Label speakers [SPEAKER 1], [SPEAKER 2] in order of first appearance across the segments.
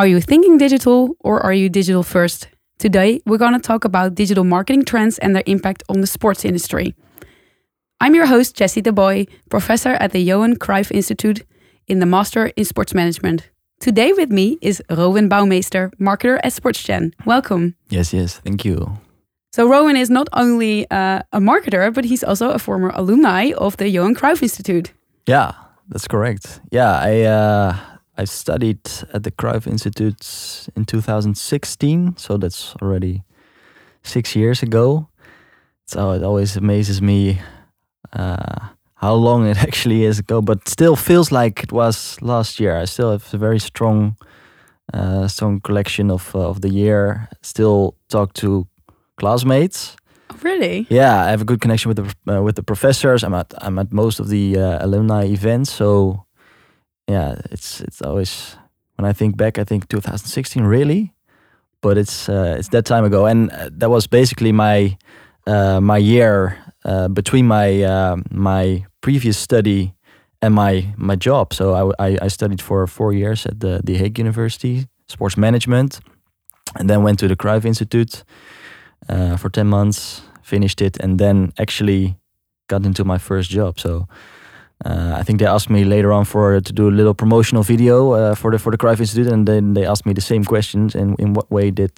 [SPEAKER 1] Are you thinking digital or are you digital first? Today, we're going to talk about digital marketing trends and their impact on the sports industry. I'm your host, Jessie De Boy, professor at the Johan Cruyff Institute in the Master in Sports Management. Today with me is Rowan Bouwmeester, marketer at SportsGen. Welcome.
[SPEAKER 2] Yes, yes, thank you.
[SPEAKER 1] So Rowan is not only uh, a marketer, but he's also a former alumni of the Johan Cruyff Institute.
[SPEAKER 2] Yeah, that's correct. Yeah, I uh, I studied at the Cruyff Institute in 2016, so that's already six years ago. So it always amazes me uh, how long it actually is ago, but still feels like it was last year. I still have a very strong, uh, strong collection of uh, of the year. Still talk to classmates.
[SPEAKER 1] Oh, really?
[SPEAKER 2] Yeah, I have a good connection with the uh, with the professors. I'm at I'm at most of the uh, alumni events, so yeah, it's it's always when I think back, I think 2016 really, but it's uh, it's that time ago, and uh, that was basically my uh, my year uh, between my my previous study and my my job. So I, I, studied for four years at the the Hague University, sports management, and then went to the Cruyff Institute uh, for 10 months, finished it, and then actually got into my first job. So uh, I think they asked me later on for to do a little promotional video uh, for the for the Cruyff Institute, and then they asked me the same questions. And in what way did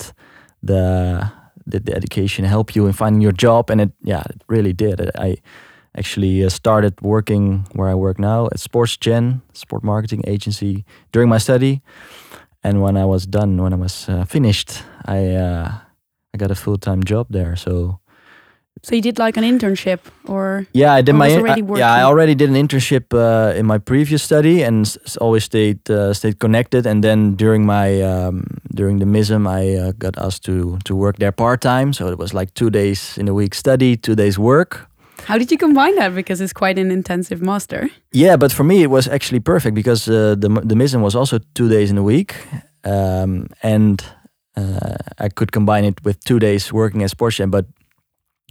[SPEAKER 2] the did the education help you in finding your job? And it yeah, it really did. I actually uh, started working where I work now at SportsGen, sport marketing agency, during my study. And when I was done, when I was uh, finished, I uh, I got a full time job there. So.
[SPEAKER 1] So you did like an internship, or
[SPEAKER 2] yeah, I did my I, yeah. I already did an internship uh, in my previous study, and always stayed uh, stayed connected. And then during my um, during the MISM, I uh, got asked to to work there part time. So it was like two days in a week study, two days work.
[SPEAKER 1] How did you combine that? Because it's quite an intensive master.
[SPEAKER 2] Yeah, but for me it was actually perfect because uh, the the MISM was also two days in a week, um, and uh, I could combine it with two days working at SportsGen, but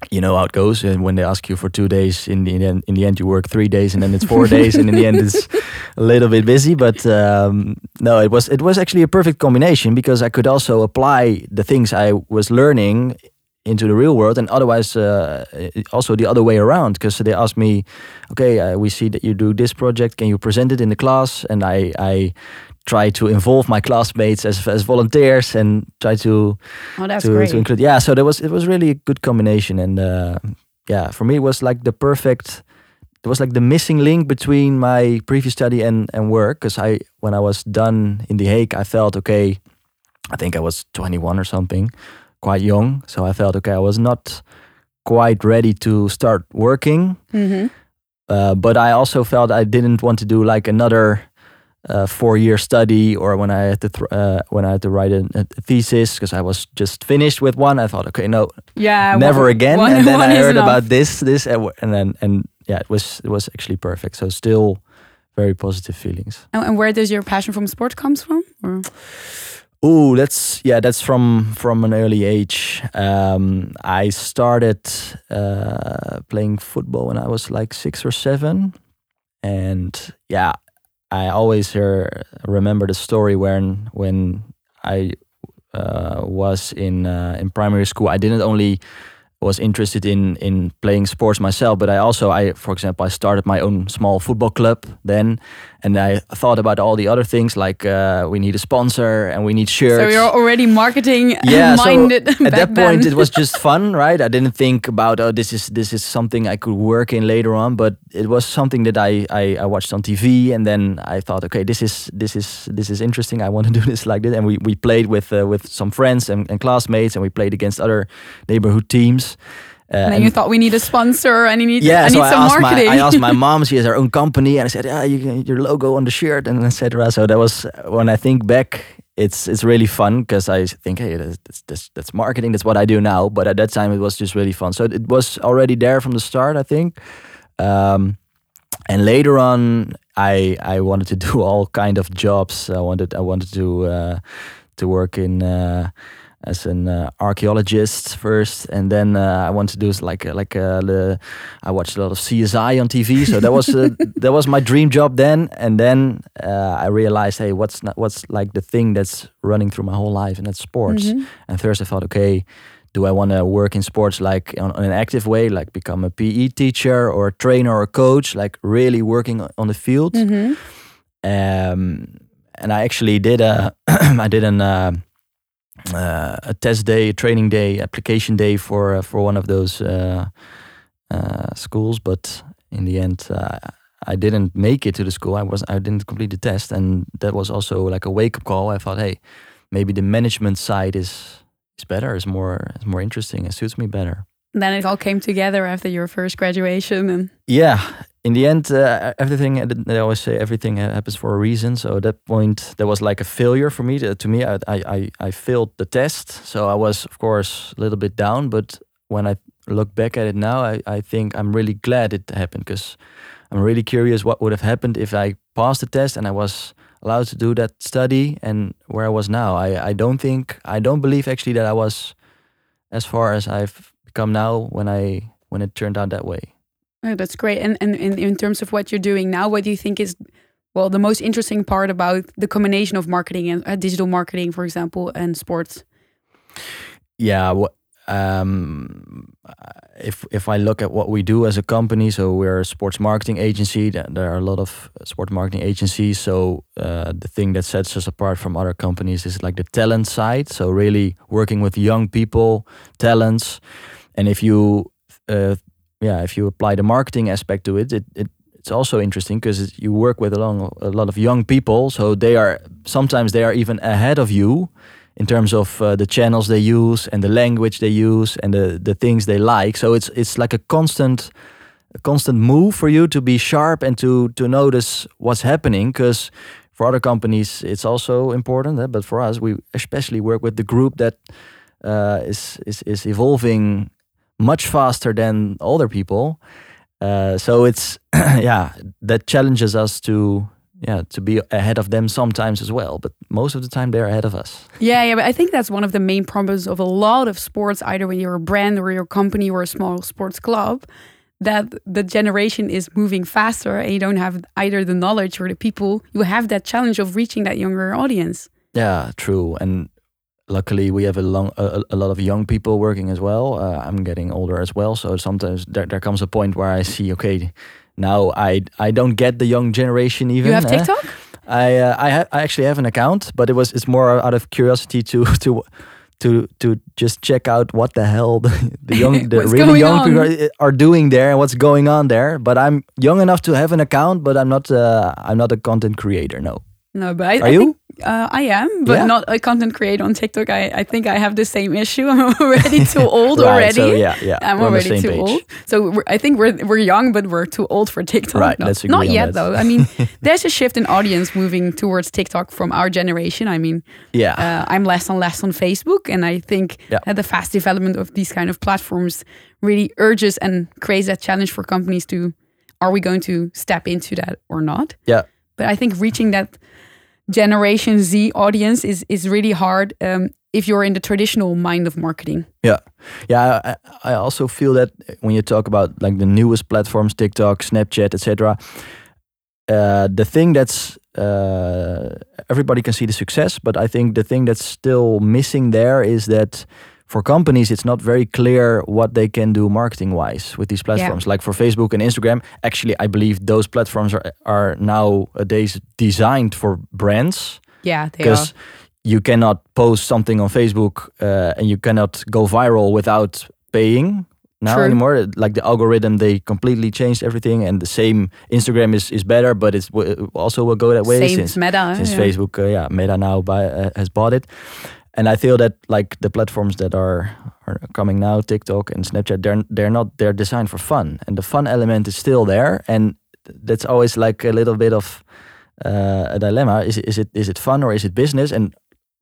[SPEAKER 2] you know how it goes. And when they ask you for two days, in the end, in the end, you work three days, and then it's four days, and in the end, it's a little bit busy. But um, no, it was it was actually a perfect combination because I could also apply the things I was learning into the real world, and otherwise, uh, also the other way around. Because they asked me, okay, uh, we see that you do this project. Can you present it in the class? And I I try to involve my classmates as as volunteers and try to
[SPEAKER 1] oh, that's
[SPEAKER 2] to,
[SPEAKER 1] great.
[SPEAKER 2] to include yeah so there was it was really a good combination and uh, yeah for me it was like the perfect it was like the missing link between my previous study and and work because I when I was done in the Hague I felt okay I think I was 21 or something quite young so I felt okay I was not quite ready to start working
[SPEAKER 1] mm-hmm.
[SPEAKER 2] uh, but I also felt I didn't want to do like another uh, four year study or when I had to th- uh, when I had to write a, a thesis because I was just finished with one. I thought, okay, no,
[SPEAKER 1] yeah,
[SPEAKER 2] never
[SPEAKER 1] one,
[SPEAKER 2] again.
[SPEAKER 1] One,
[SPEAKER 2] and then I heard
[SPEAKER 1] enough.
[SPEAKER 2] about this, this, and then and yeah, it was it was actually perfect. So still very positive feelings.
[SPEAKER 1] And, and where does your passion from sport comes from? Or?
[SPEAKER 2] Oh, that's yeah, that's from from an early age. Um, I started uh, playing football when I was like six or seven, and yeah, I always hear, remember the story when when I uh, was in uh, in primary school. I didn't only was interested in in playing sports myself, but I also I for example I started my own small football club then, and I thought about all the other things like uh, we need a sponsor and we need shirts.
[SPEAKER 1] So you're already marketing
[SPEAKER 2] yeah,
[SPEAKER 1] minded.
[SPEAKER 2] So at that point, it was just fun, right? I didn't think about oh this is this is something I could work in later on, but it was something that I, I I watched on TV, and then I thought okay this is this is this is interesting. I want to do this like this, and we we played with uh, with some friends and, and classmates, and we played against other neighborhood teams.
[SPEAKER 1] Uh, and, and you thought we need a sponsor and you need
[SPEAKER 2] yeah,
[SPEAKER 1] I
[SPEAKER 2] so
[SPEAKER 1] need
[SPEAKER 2] I
[SPEAKER 1] some
[SPEAKER 2] asked
[SPEAKER 1] marketing.
[SPEAKER 2] My, I asked my mom, she has her own company, and I said, yeah, you, your logo on the shirt and etc. So that was when I think back, it's it's really fun because I think, hey, that's, that's that's marketing. That's what I do now. But at that time, it was just really fun. So it was already there from the start, I think. Um, and later on, I I wanted to do all kind of jobs. I wanted I wanted to uh, to work in. Uh, as an uh, archaeologist first, and then uh, I wanted to do like like uh, the, I watched a lot of CSI on TV, so that was uh, that was my dream job then. And then uh, I realized, hey, what's not, what's like the thing that's running through my whole life, and that's sports.
[SPEAKER 1] Mhm.
[SPEAKER 2] And first I thought, okay, do I want to work in sports like on, on an active way, like become a PE teacher or a trainer or a coach, like really working on the field?
[SPEAKER 1] Mhm.
[SPEAKER 2] um, and I actually did a I did an uh, a test day, a training day, application day for uh, for one of those uh, uh, schools, but in the end. Uh, I didn't make it to the school. I was I didn't complete the test, and that was also like a wake up call. I thought, hey, maybe the management side is is better, is more is more interesting, it suits me better.
[SPEAKER 1] Then it all came together after your first graduation, and
[SPEAKER 2] Yeah, in the end, uh, everything uh, they always say everything uh, happens for a reason. So at that point, there was like a failure for me. To, to me, I, I I I failed the test, so I was of course a little bit down. But when I look back at it now, I I think I'm really glad it happened because I'm really curious what would have happened if I passed the test and I was allowed to do that study and where I was now. I I don't think I don't believe actually that I was as far as I've become now when I when it turned out that way.
[SPEAKER 1] Oh, that's great. And, and and in terms of what you're doing now, what do you think is well the most interesting part about the combination of marketing and uh, digital marketing, for example, and sports?
[SPEAKER 2] yeah um, if if I look at what we do as a company, so we're a sports marketing agency. There are a lot of sports marketing agencies. So uh, the thing that sets us apart from other companies is like the talent side. So really working with young people, talents, and if you, uh, yeah, if you apply the marketing aspect to it, it, it it's also interesting because you work with a lot, a lot of young people. So they are sometimes they are even ahead of you in terms of uh, the channels they use and the language they use and the, the things they like. So it's it's like a constant a constant move for you to be sharp and to to notice what's happening because for other companies it's also important eh? but for us we especially work with the group that uh, is is is evolving much faster than older people uh, so it's yeah that challenges us to yeah to be ahead of them sometimes as well but most of the time they're ahead of us
[SPEAKER 1] Yeah, yeah, but I think that's one of the main problems of a lot of sports, either when you're a brand or your company or a small sports club, that the generation is moving faster and you don't have either the knowledge or the people. You have that challenge of reaching that younger audience.
[SPEAKER 2] Yeah, true. And luckily, we have a long, a, a lot of young people working as well. Uh, I'm getting older as well, so sometimes there, there comes a point where I see, okay, now I I don't get the young generation even.
[SPEAKER 1] You have
[SPEAKER 2] eh?
[SPEAKER 1] TikTok?
[SPEAKER 2] I uh, I, ha- I actually have an account, but it was it's more out of curiosity to to. To, to just check out what the hell the, the young the really young
[SPEAKER 1] on?
[SPEAKER 2] people are, are doing there and what's going on there. But I'm young enough to have an account, but I'm not uh, I'm not a content creator. No,
[SPEAKER 1] No, but I,
[SPEAKER 2] Are
[SPEAKER 1] I
[SPEAKER 2] you?
[SPEAKER 1] Uh, I am, but
[SPEAKER 2] Yeah?
[SPEAKER 1] not a content creator on TikTok. I, I think I have the same issue. I'm already too old
[SPEAKER 2] Right,
[SPEAKER 1] already.
[SPEAKER 2] So yeah, yeah,
[SPEAKER 1] I'm
[SPEAKER 2] we're
[SPEAKER 1] already too
[SPEAKER 2] page.
[SPEAKER 1] old. So I think we're we're young, but we're too old for TikTok.
[SPEAKER 2] Right,
[SPEAKER 1] Not, not yet
[SPEAKER 2] that.
[SPEAKER 1] though. I mean, there's a shift in audience moving towards TikTok from our generation. I mean,
[SPEAKER 2] Yeah,
[SPEAKER 1] uh, I'm less and less on Facebook, and I think
[SPEAKER 2] Yeah.
[SPEAKER 1] that the fast development of these kind of platforms really urges and creates that challenge for companies to: Are we going to step into that or not?
[SPEAKER 2] yeah,
[SPEAKER 1] But I think reaching that Generation Z audience is is really hard um, if you're in the traditional mind of marketing.
[SPEAKER 2] yeah, yeah. I, I also feel that when you talk about like the newest platforms, TikTok, Snapchat, etc., uh, the thing that's uh, everybody can see the success, but I think the thing that's still missing there is that for companies, it's not very clear what they can do marketing wise with these platforms. Like for Facebook and Instagram, actually, I believe those platforms are are nowadays designed for brands.
[SPEAKER 1] Yeah, they are.
[SPEAKER 2] because you cannot post something on Facebook uh, and you cannot go viral without paying now
[SPEAKER 1] True.
[SPEAKER 2] anymore. Like the algorithm, they completely changed everything, and the same Instagram is is better, but it's w- also will go that way
[SPEAKER 1] Same
[SPEAKER 2] since
[SPEAKER 1] Meta.
[SPEAKER 2] since
[SPEAKER 1] yeah.
[SPEAKER 2] Facebook, uh, yeah, Meta now buy, uh, has bought it. And I feel that like the platforms that are are coming now, TikTok and Snapchat, they're they're not they're designed for fun, and the fun element is still there, and that's always like a little bit of uh, a dilemma. Is is it is it fun or is it business? And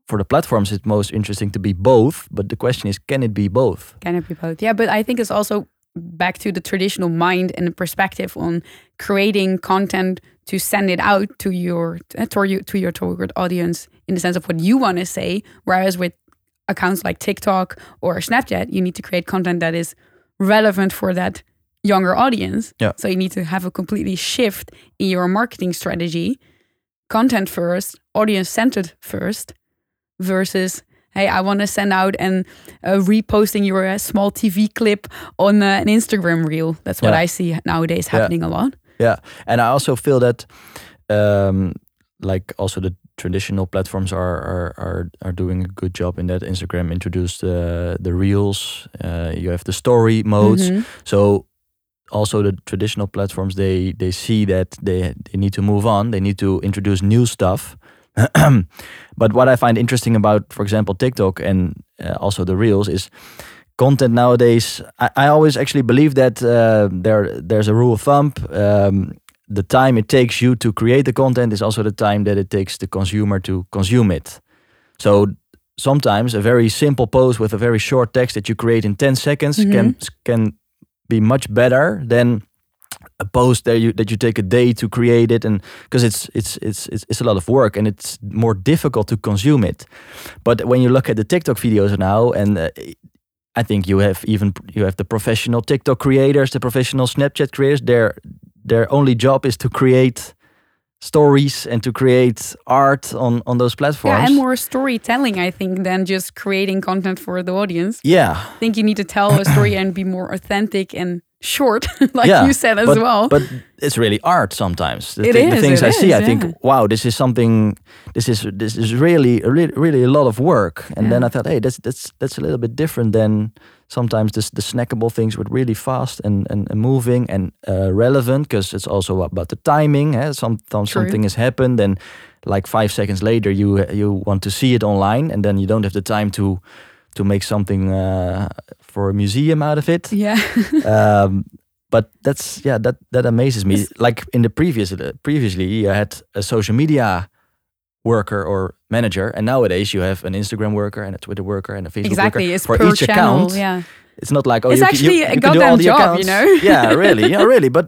[SPEAKER 2] for the platforms, it's most interesting to be both. But the question is, can it be both?
[SPEAKER 1] Can it be both? Yeah, but I think it's also back to the traditional mind and the perspective on creating content to send it out to your uh, to your to your target audience in the sense of what you want to say. Whereas with accounts like TikTok or Snapchat, you need to create content that is relevant for that younger audience.
[SPEAKER 2] Yeah.
[SPEAKER 1] So you need to have a completely shift in your marketing strategy. Content first, audience centered first, versus hey, I want to send out and uh, reposting your uh, small TV clip on uh, an Instagram reel. That's what
[SPEAKER 2] Yeah.
[SPEAKER 1] I see nowadays
[SPEAKER 2] Yeah.
[SPEAKER 1] happening a lot.
[SPEAKER 2] Yeah, and I also feel that, um, like also the traditional platforms are are are, are doing a good job in that. Instagram introduced uh, the reels. Uh, you have the story modes.
[SPEAKER 1] Mhm.
[SPEAKER 2] So also the traditional platforms they they see that they they need to move on. They need to introduce new stuff. but what I find interesting about, for example, TikTok and uh, also the reels is content nowadays. I, I always actually believe that uh, there there's a rule of thumb. Um, the time it takes you to create the content is also the time that it takes the consumer to consume it. So sometimes a very simple post with a very short text that you create in 10 seconds can can be much better than a post that you that you take a day to create it and because it's, it's it's it's it's a lot of work and it's more difficult to consume it but when you look at the TikTok videos now and uh, I think you have even you have the professional TikTok creators the professional Snapchat creators. Their their only job is to create stories and to create art on on those platforms
[SPEAKER 1] Yeah, and more storytelling, I think, than just creating content for the audience.
[SPEAKER 2] yeah.
[SPEAKER 1] I think you need to tell a story and be more authentic and short, like
[SPEAKER 2] yeah,
[SPEAKER 1] you said as
[SPEAKER 2] but,
[SPEAKER 1] well.
[SPEAKER 2] But it's really art sometimes. The,
[SPEAKER 1] It
[SPEAKER 2] thi- the things
[SPEAKER 1] it
[SPEAKER 2] I see,
[SPEAKER 1] is,
[SPEAKER 2] I think,
[SPEAKER 1] yeah.
[SPEAKER 2] wow, this is something. This is this is really really, really a lot of work. And then I thought, hey, that's that's that's a little bit different than sometimes this, the snackable things were really fast and and, and moving and uh, relevant because it's also about the timing. Eh? Sometimes
[SPEAKER 1] True.
[SPEAKER 2] something has happened and like five seconds later you you want to see it online and then you don't have the time to to make something uh, for a museum out of it
[SPEAKER 1] yeah,
[SPEAKER 2] um, but that's yeah that that amazes me like in the previous uh, previously you had a social media worker or manager and nowadays you have an instagram worker and a twitter worker and a facebook
[SPEAKER 1] exactly.
[SPEAKER 2] worker
[SPEAKER 1] It's
[SPEAKER 2] for each
[SPEAKER 1] channel.
[SPEAKER 2] account
[SPEAKER 1] Yeah,
[SPEAKER 2] it's not like oh
[SPEAKER 1] It's
[SPEAKER 2] you,
[SPEAKER 1] actually
[SPEAKER 2] you,
[SPEAKER 1] a
[SPEAKER 2] you all
[SPEAKER 1] goddamn
[SPEAKER 2] the
[SPEAKER 1] job, you know?
[SPEAKER 2] yeah really yeah really but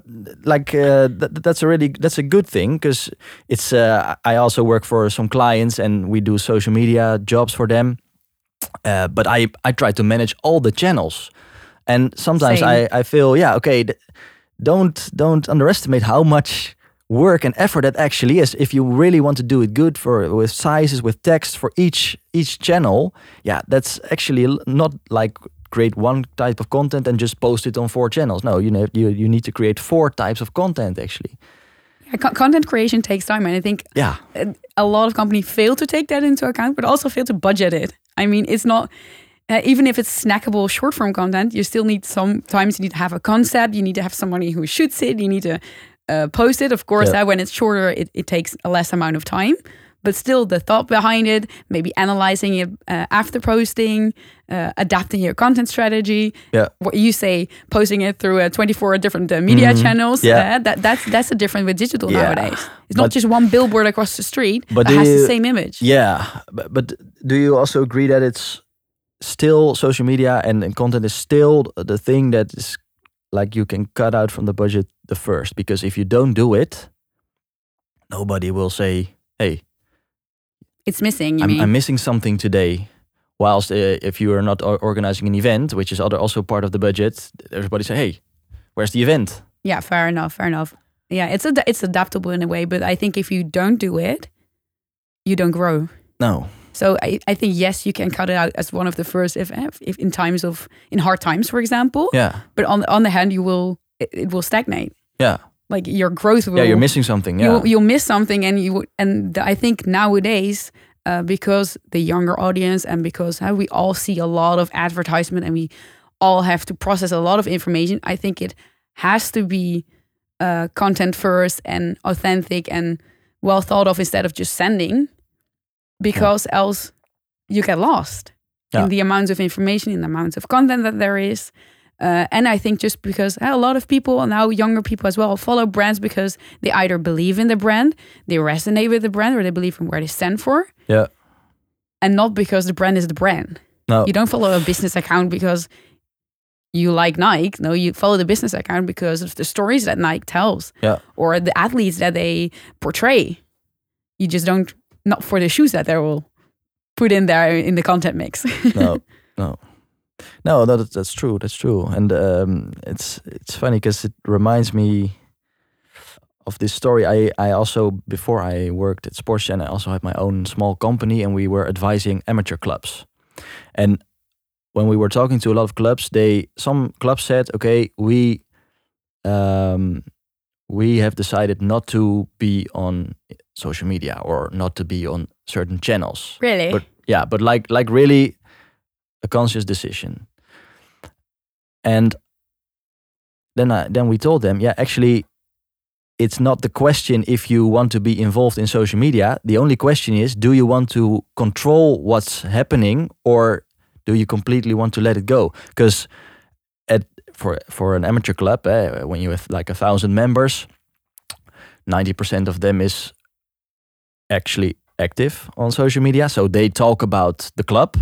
[SPEAKER 2] like uh, that, that's a really that's a good thing because it's uh, i also work for some clients and we do social media jobs for them uh, but i i try to manage all the channels. And sometimes
[SPEAKER 1] Same.
[SPEAKER 2] i i feel yeah okay don't don't underestimate how much work and effort that actually is. If you really want to do it good for with sizes with text for each each channel yeah that's actually not like create one type of content and just post it on four channels. No you know you, you need to create four types of content actually.
[SPEAKER 1] Content creation takes time, and I think
[SPEAKER 2] yeah.
[SPEAKER 1] a lot of companies fail to take that into account, but also fail to budget it. I mean, it's not. Uh, even if it's snackable short form content, you still need sometimes you need to have a concept. You need to have somebody who shoots it. You need to uh, post it. Of course,
[SPEAKER 2] Yeah.
[SPEAKER 1] uh, when it's shorter, it, it takes a less amount of time. But still, the thought behind it, maybe analyzing it uh, after posting, uh, adapting your content strategy.
[SPEAKER 2] Yeah.
[SPEAKER 1] What you say, posting it through uh, 24 different uh, media
[SPEAKER 2] Mhm.
[SPEAKER 1] channels.
[SPEAKER 2] Yeah.
[SPEAKER 1] uh, that, that's that's the difference with digital
[SPEAKER 2] Yeah.
[SPEAKER 1] nowadays. It's not
[SPEAKER 2] But-
[SPEAKER 1] just one billboard across the street
[SPEAKER 2] But do
[SPEAKER 1] has the same image.
[SPEAKER 2] Yeah, but, but do you also agree that it's still social media and, and content is still the thing that is like you can cut out from the budget the first? Because if you don't do it, nobody will say, "Hey,
[SPEAKER 1] It's missing. You
[SPEAKER 2] I'm,
[SPEAKER 1] mean?
[SPEAKER 2] I'm missing something today." Whilst uh, if you are not organizing an event, which is other also part of the budget, everybody say, "Hey, where's the event?"
[SPEAKER 1] yeah, fair enough. Fair enough. Yeah, it's a, it's adaptable in a way, but I think if you don't do it, you don't grow.
[SPEAKER 2] No.
[SPEAKER 1] So I, I think yes, you can cut it out as one of the first if, if in times of in hard times, for example.
[SPEAKER 2] Yeah.
[SPEAKER 1] But on on the hand, you will it, it will stagnate.
[SPEAKER 2] Yeah.
[SPEAKER 1] Like your growth will.
[SPEAKER 2] Yeah. You're missing something. Yeah.
[SPEAKER 1] You'll, you'll miss something, and you and I think nowadays. Uh, because the younger audience and because uh, we all see a lot of advertisement and we all have to process a lot of information, I think it has to be uh, content first and authentic and well thought of instead of just sending, because else you get lost
[SPEAKER 2] Yeah.
[SPEAKER 1] in the amounts of information, in the amounts of content that there is. Uh, and I think just because uh, a lot of people, and now younger people as well, follow brands because they either believe in the brand, they resonate with the brand, or they believe in where they stand for,
[SPEAKER 2] yeah.
[SPEAKER 1] and not because the brand is the brand.
[SPEAKER 2] No.
[SPEAKER 1] You don't follow a business account because you like Nike. No, you follow the business account because of the stories that Nike tells
[SPEAKER 2] Yeah.
[SPEAKER 1] or the athletes that they portray. You just don't, not for the shoes that they will put in there in the content mix.
[SPEAKER 2] no, no, no. That, that's true. That's true. And um, it's it's funny because it reminds me of this story. I I also before I worked at Sports SportsGen, I also had my own small company, and we were advising amateur clubs. And when we were talking to a lot of clubs, they some clubs said, "Okay, we um, we have decided not to be on social media or not to be on certain channels."
[SPEAKER 1] Really?
[SPEAKER 2] But yeah, but like like really a conscious decision. And then I, then we told them, yeah, actually it's not the question if you want to be involved in social media. The only question is, do you want to control what's happening or do you completely want to let it go? Because at for for an amateur club, eh, when you have like a thousand members, ninety percent of them is actually active on social media. So they talk about the club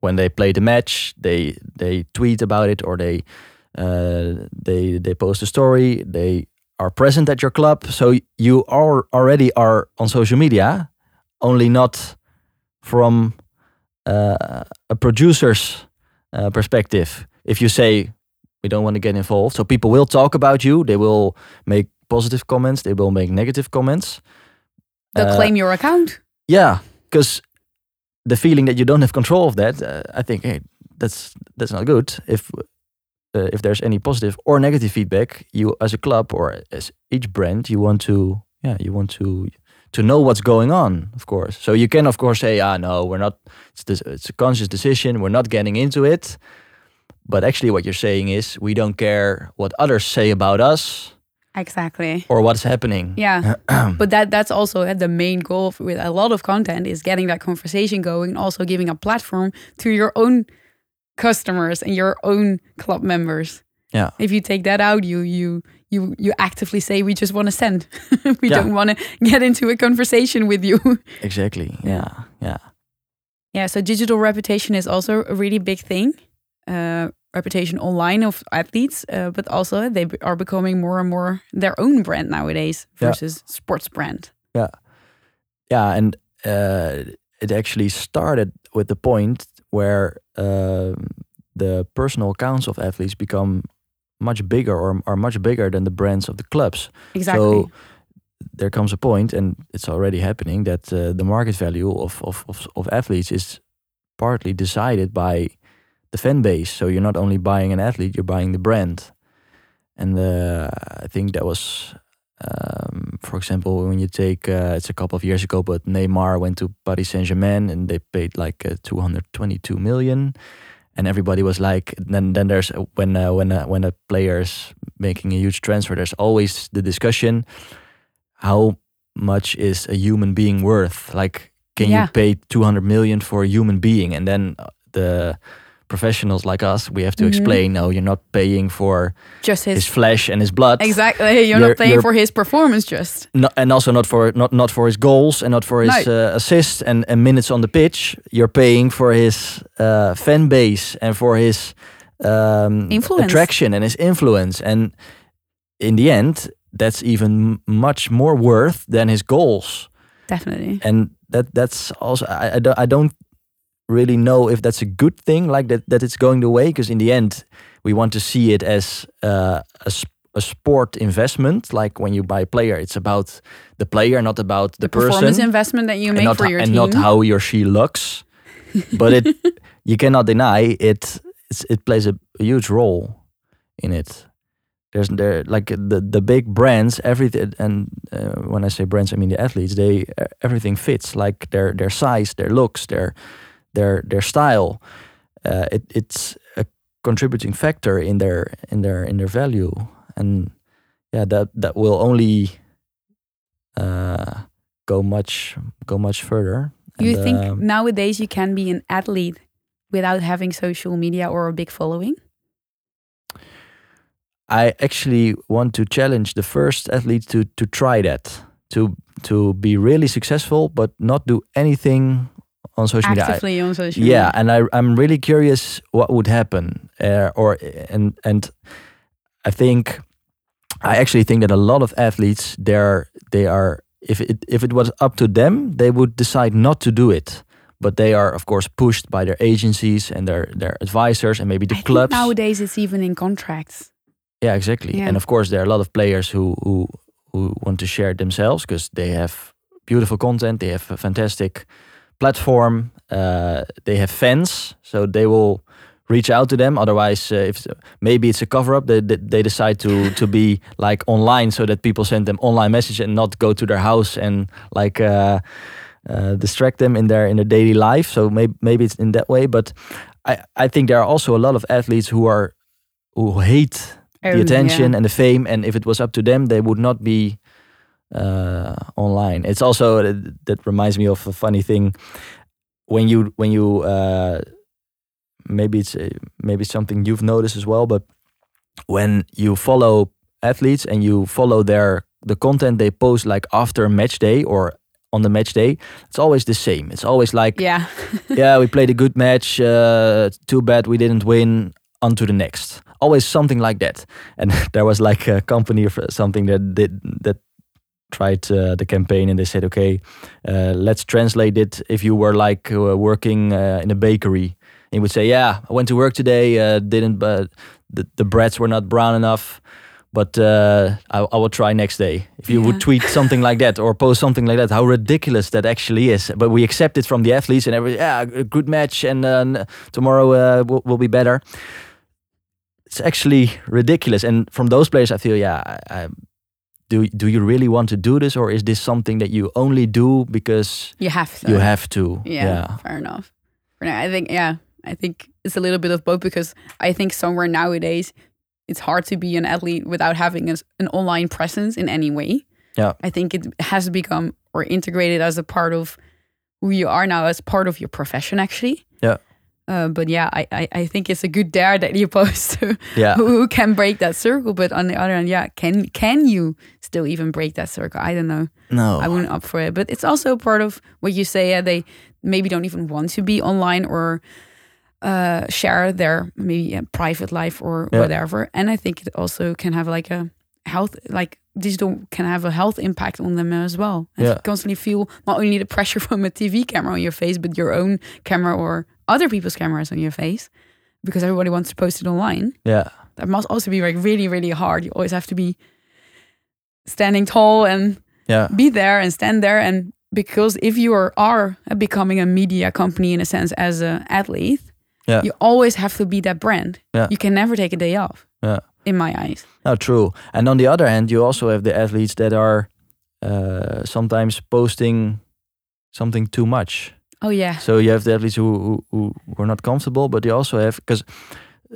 [SPEAKER 2] when they play the match. They they tweet about it or they uh, they they post a story. They are present at your club. So you are already are on social media, only not from uh, a producer's uh, perspective. If you say we don't want to get involved, so people will talk about you. They will make positive comments. They will make negative comments.
[SPEAKER 1] They'll
[SPEAKER 2] Uh,
[SPEAKER 1] claim your account.
[SPEAKER 2] Yeah, because the feeling that you don't have control of that, uh, I think, hey, that's that's not good. If uh, if there's any positive or negative feedback, you as a club or as each brand, you want to yeah, you want to to know what's going on, of course. So you can of course say, ah, no, we're not. It's this, it's a conscious decision. We're not getting into it. But actually, what you're saying is we don't care what others say about us
[SPEAKER 1] Exactly.
[SPEAKER 2] or what's happening.
[SPEAKER 1] Yeah, but that that's also uh, the main goal with a lot of content is getting that conversation going, and also giving a platform to your own customers and your own club members.
[SPEAKER 2] Yeah.
[SPEAKER 1] If you take that out, you you you you actively say we just want to send. we
[SPEAKER 2] Yeah.
[SPEAKER 1] don't want to get into a conversation with you.
[SPEAKER 2] Exactly. Yeah. Yeah.
[SPEAKER 1] yeah. So digital reputation is also a really big thing. Uh, reputation online of athletes, uh, but also they are becoming more and more their own brand nowadays
[SPEAKER 2] Yeah.
[SPEAKER 1] versus sports brand.
[SPEAKER 2] yeah yeah, and uh, it actually started with the point where um the personal accounts of athletes become much bigger or are much bigger than the brands of the clubs
[SPEAKER 1] Exactly.
[SPEAKER 2] so there comes a point and it's already happening that uh, the market value of, of, of, of athletes is partly decided by the fan base so you're not only buying an athlete you're buying the brand and uh, i think that was um, for example, when you take, uh, it's a couple of years ago, but Neymar went to Paris Saint Germain and they paid like uh, 222 million, and everybody was like, then then there's uh, when uh, when uh, when a player's making a huge transfer, there's always the discussion, how much is a human being worth? Like, can
[SPEAKER 1] Yeah.
[SPEAKER 2] you pay 200 million for a human being? And then the professionals like us, we have to
[SPEAKER 1] Mhm.
[SPEAKER 2] explain, no, you're not paying for
[SPEAKER 1] just his,
[SPEAKER 2] his flesh and his blood
[SPEAKER 1] exactly. You're,
[SPEAKER 2] You're-
[SPEAKER 1] not paying
[SPEAKER 2] you're-
[SPEAKER 1] for his performance, just
[SPEAKER 2] no, and also not for not not for his goals and not for his
[SPEAKER 1] No.
[SPEAKER 2] uh, assists and, and minutes on the pitch. You're paying for his uh, fan base and for his um,
[SPEAKER 1] Influence.
[SPEAKER 2] attraction and his influence. And in the end, that's even m- much more worth than his goals.
[SPEAKER 1] definitely.
[SPEAKER 2] And that that's also I, I, don't, I don't really know if that's a good thing, like that that it's going the way. Because in the end, we want to see it as uh, a a sport investment. Like when you buy a player, it's about the player, not about the,
[SPEAKER 1] The performance investment that you make
[SPEAKER 2] not
[SPEAKER 1] for your
[SPEAKER 2] and
[SPEAKER 1] team.
[SPEAKER 2] And not how he or she looks. but it you cannot deny it. It's, it plays a, a huge role in it. There's there like the the big brands, everything, and uh, when I say brands, I mean the athletes. They uh, everything fits like their their size, their looks, their their their style. Uh, it it's a contributing factor in their in their in their value, and yeah, that that will only uh, go much go much further.
[SPEAKER 1] you
[SPEAKER 2] And,
[SPEAKER 1] think
[SPEAKER 2] um,
[SPEAKER 1] nowadays you can be an athlete without having social media or a big following?
[SPEAKER 2] I actually want to challenge the first athlete to to try that to to be really successful, but not do anything on social media. I-
[SPEAKER 1] Actively on social
[SPEAKER 2] yeah, and I I'm really curious what would happen, uh, or and and I think I actually think that a lot of athletes they're they are if it if it was up to them they would decide not to do it, but they are of course pushed by their agencies and their their advisors and maybe the
[SPEAKER 1] I
[SPEAKER 2] clubs.
[SPEAKER 1] Nowadays it's even in contracts.
[SPEAKER 2] Yeah, exactly.
[SPEAKER 1] Yeah.
[SPEAKER 2] And of course, there are a lot of players who who who want to share it themselves because they have beautiful content. They have a fantastic platform. Uh, they have fans, so they will reach out to them. Otherwise, uh, if maybe it's a cover up, they, they decide to to be like online so that people send them online message and not go to their house and like. Uh, uh, distract them in their in their daily life. So maybe maybe it's in that way. But I I think there are also a lot of athletes who are who hate the
[SPEAKER 1] Oh,
[SPEAKER 2] attention
[SPEAKER 1] yeah.
[SPEAKER 2] and the fame. And if it was up to them, they would not be uh, online. It's also uh, that reminds me of a funny thing when you when you uh, maybe it's uh, maybe it's something you've noticed as well, but when you follow athletes and you follow their the content they post like after match day or on the match day, it's always the same. It's always like
[SPEAKER 1] Yeah.
[SPEAKER 2] yeah, we played a good match. Uh, too bad we didn't win. On to the next. Always something like that. And there was like a company or something that did that tried uh, the campaign, and they said, okay, uh, let's translate it. If you were like uh, working uh, in a bakery, and you would say, yeah, I went to work today. Uh, didn't, but the, the breads were not brown enough. But uh, I, I will try next day. If you
[SPEAKER 1] Yeah.
[SPEAKER 2] would tweet something like that or post something like that, how ridiculous that actually is. But we accept it from the athletes and every yeah, good match, and uh, tomorrow uh, will, will be better. It's actually ridiculous. And from those players, I feel yeah. I, I, do do you really want to do this, or is this something that you only do because
[SPEAKER 1] You have to.
[SPEAKER 2] you have to?
[SPEAKER 1] Yeah, fair enough. For now, I think yeah, I think it's a little bit of both because I think somewhere nowadays it's hard to be an athlete without having a, an online presence in any way.
[SPEAKER 2] Yeah.
[SPEAKER 1] I think it has become or integrated as a part of who you are now, as part of your profession actually.
[SPEAKER 2] Yeah.
[SPEAKER 1] Uh, but yeah, I, I, I think it's a good dare that you post to
[SPEAKER 2] Yeah.
[SPEAKER 1] who, who can break that circle. But on the other hand, yeah, can can you still even break that circle? I don't know.
[SPEAKER 2] No.
[SPEAKER 1] I wouldn't up for it. But it's also part of what you say. Yeah, they maybe don't even want to be online or uh, share their maybe private life or
[SPEAKER 2] Yeah.
[SPEAKER 1] whatever. And I think it also can have like a health, like digital can have a health impact on them as well. And
[SPEAKER 2] Yeah.
[SPEAKER 1] you constantly feel not only the pressure from a TV camera on your face, but your own camera or other people's cameras on your face, because everybody wants to post it online.
[SPEAKER 2] yeah.
[SPEAKER 1] That must also be like really, really hard. You always have to be standing tall and
[SPEAKER 2] Yeah.
[SPEAKER 1] be there and stand there and because if you are, are becoming a media company in a sense as an athlete
[SPEAKER 2] Yeah.
[SPEAKER 1] you always have to be that brand
[SPEAKER 2] Yeah.
[SPEAKER 1] you can never take a day off
[SPEAKER 2] Yeah.
[SPEAKER 1] in my eyes
[SPEAKER 2] No, true. And on the other hand, you also have the athletes that are uh, sometimes posting something too much.
[SPEAKER 1] Oh yeah.
[SPEAKER 2] So you have the athletes who who, who are not comfortable, but you also have because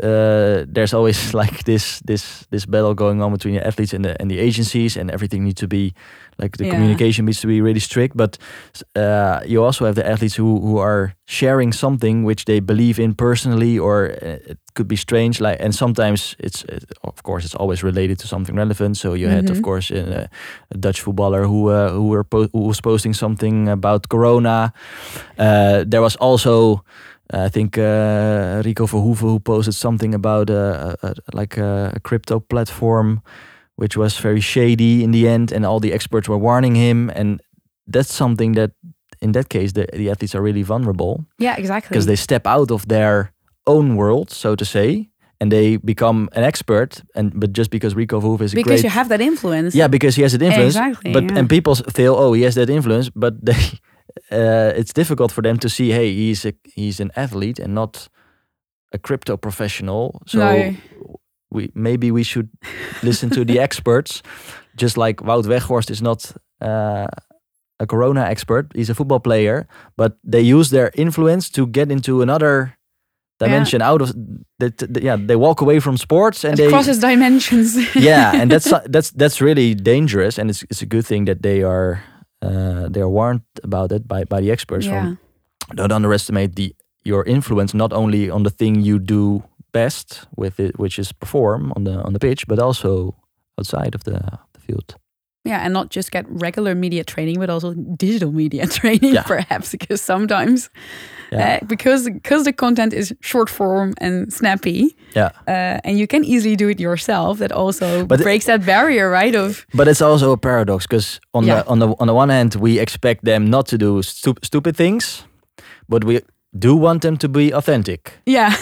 [SPEAKER 2] uh, there's always like this this this battle going on between the athletes and the and the agencies, and everything needs to be like the
[SPEAKER 1] Yeah.
[SPEAKER 2] communication needs to be really strict. But uh, you also have the athletes who who are sharing something which they believe in personally, or uh, it could be strange. Like and sometimes it's uh, of course it's always related to something relevant. So you had of
[SPEAKER 1] Mhm.
[SPEAKER 2] course uh, a Dutch footballer who uh, who were po- who was posting something about Corona. Uh, there was also, I think, uh, Rico Verhoeven who posted something about like a, crypto platform, which was very shady in the end, and all the experts were warning him. And that's something that, in that case, the, the athletes are really vulnerable
[SPEAKER 1] yeah exactly
[SPEAKER 2] because they step out of their own world, so to say, and they become an expert. And but just because Rico Verhoeven is a
[SPEAKER 1] because
[SPEAKER 2] great
[SPEAKER 1] you have that influence
[SPEAKER 2] yeah, because he has that influence.
[SPEAKER 1] Exactly,
[SPEAKER 2] But
[SPEAKER 1] yeah.
[SPEAKER 2] and people feel, oh, he has that influence, but they, uh, it's difficult for them to see, hey, he's a he's an athlete and not a crypto professional. So
[SPEAKER 1] No.
[SPEAKER 2] we maybe we should listen to the experts, just like Wout Weghorst is not. Uh, a corona expert he's a football player but they use their influence to get into another dimension out of that yeah they walk away from sports and
[SPEAKER 1] it
[SPEAKER 2] they
[SPEAKER 1] crosses dimensions
[SPEAKER 2] yeah, and that's that's that's really dangerous, and it's it's a good thing that they are uh, they are warned about it by by the experts.
[SPEAKER 1] yeah
[SPEAKER 2] From don't underestimate the your influence not only on the thing you do best with it, which is perform on the on the pitch, but also outside of the, the field.
[SPEAKER 1] Yeah, and not just get regular media training, but also digital media training,
[SPEAKER 2] Yeah.
[SPEAKER 1] perhaps, because sometimes,
[SPEAKER 2] Yeah.
[SPEAKER 1] uh, because because the content is short form and snappy,
[SPEAKER 2] Yeah,
[SPEAKER 1] uh, and you can easily do it yourself. That also
[SPEAKER 2] But it-
[SPEAKER 1] breaks that barrier, right? Of
[SPEAKER 2] but it's also a paradox because on
[SPEAKER 1] Yeah.
[SPEAKER 2] the on the on the one hand we expect them not to do stu- stupid things, but we do want them to be authentic.
[SPEAKER 1] Yeah.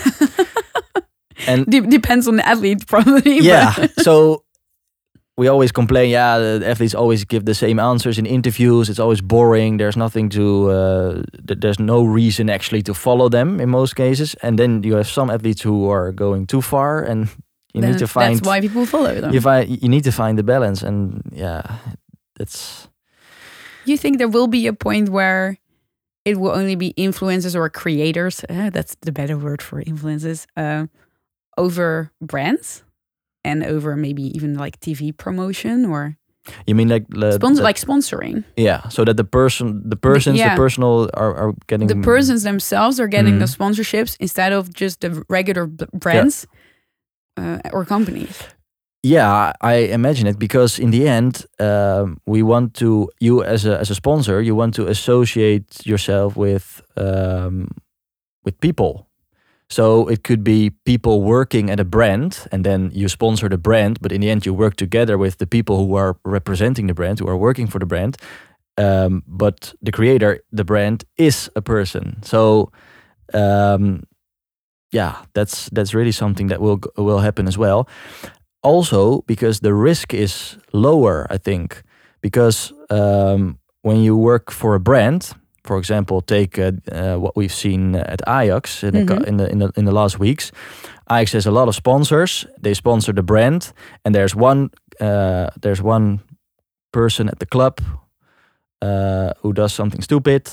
[SPEAKER 2] And
[SPEAKER 1] De- depends on the athlete, probably.
[SPEAKER 2] yeah, so we always complain. Yeah, the athletes always give the same answers in interviews. It's always boring. There's nothing to. Uh, th- there's no reason actually to follow them in most cases. And then you have some athletes who are going too far, and you
[SPEAKER 1] then
[SPEAKER 2] need to find.
[SPEAKER 1] That's why people follow them.
[SPEAKER 2] you find you need to find the balance, and yeah, that's
[SPEAKER 1] You think there will be a point where it will only be influencers or creators? Uh, that's the better word for influencers uh, over brands and over maybe even like TV promotion or
[SPEAKER 2] you mean like
[SPEAKER 1] sponsor, like sponsoring.
[SPEAKER 2] yeah, so that the person, the persons,
[SPEAKER 1] yeah.
[SPEAKER 2] the personal are, are getting
[SPEAKER 1] The persons themselves are getting the
[SPEAKER 2] Mhm.
[SPEAKER 1] sponsorships instead of just the regular brands uh, or companies.
[SPEAKER 2] Yeah, I imagine it because in the end, um, we want to you as a as a sponsor, you want to associate yourself with um, with people. So it could be people working at a brand, and then you sponsor the brand, but in the end, you work together with the people who are representing the brand, who are working for the brand. Um, but the creator, the brand, is a person. So um, yeah, that's that's really something that will will happen as well also because the risk is lower i think because um, when you work for a brand for example take uh, uh, what we've seen at ajax in, the, co-
[SPEAKER 1] Mhm.
[SPEAKER 2] in, the, in, the, in the last weeks ajax has a lot of sponsors they sponsor the brand and there's one uh, there's one person at the club uh, who does something stupid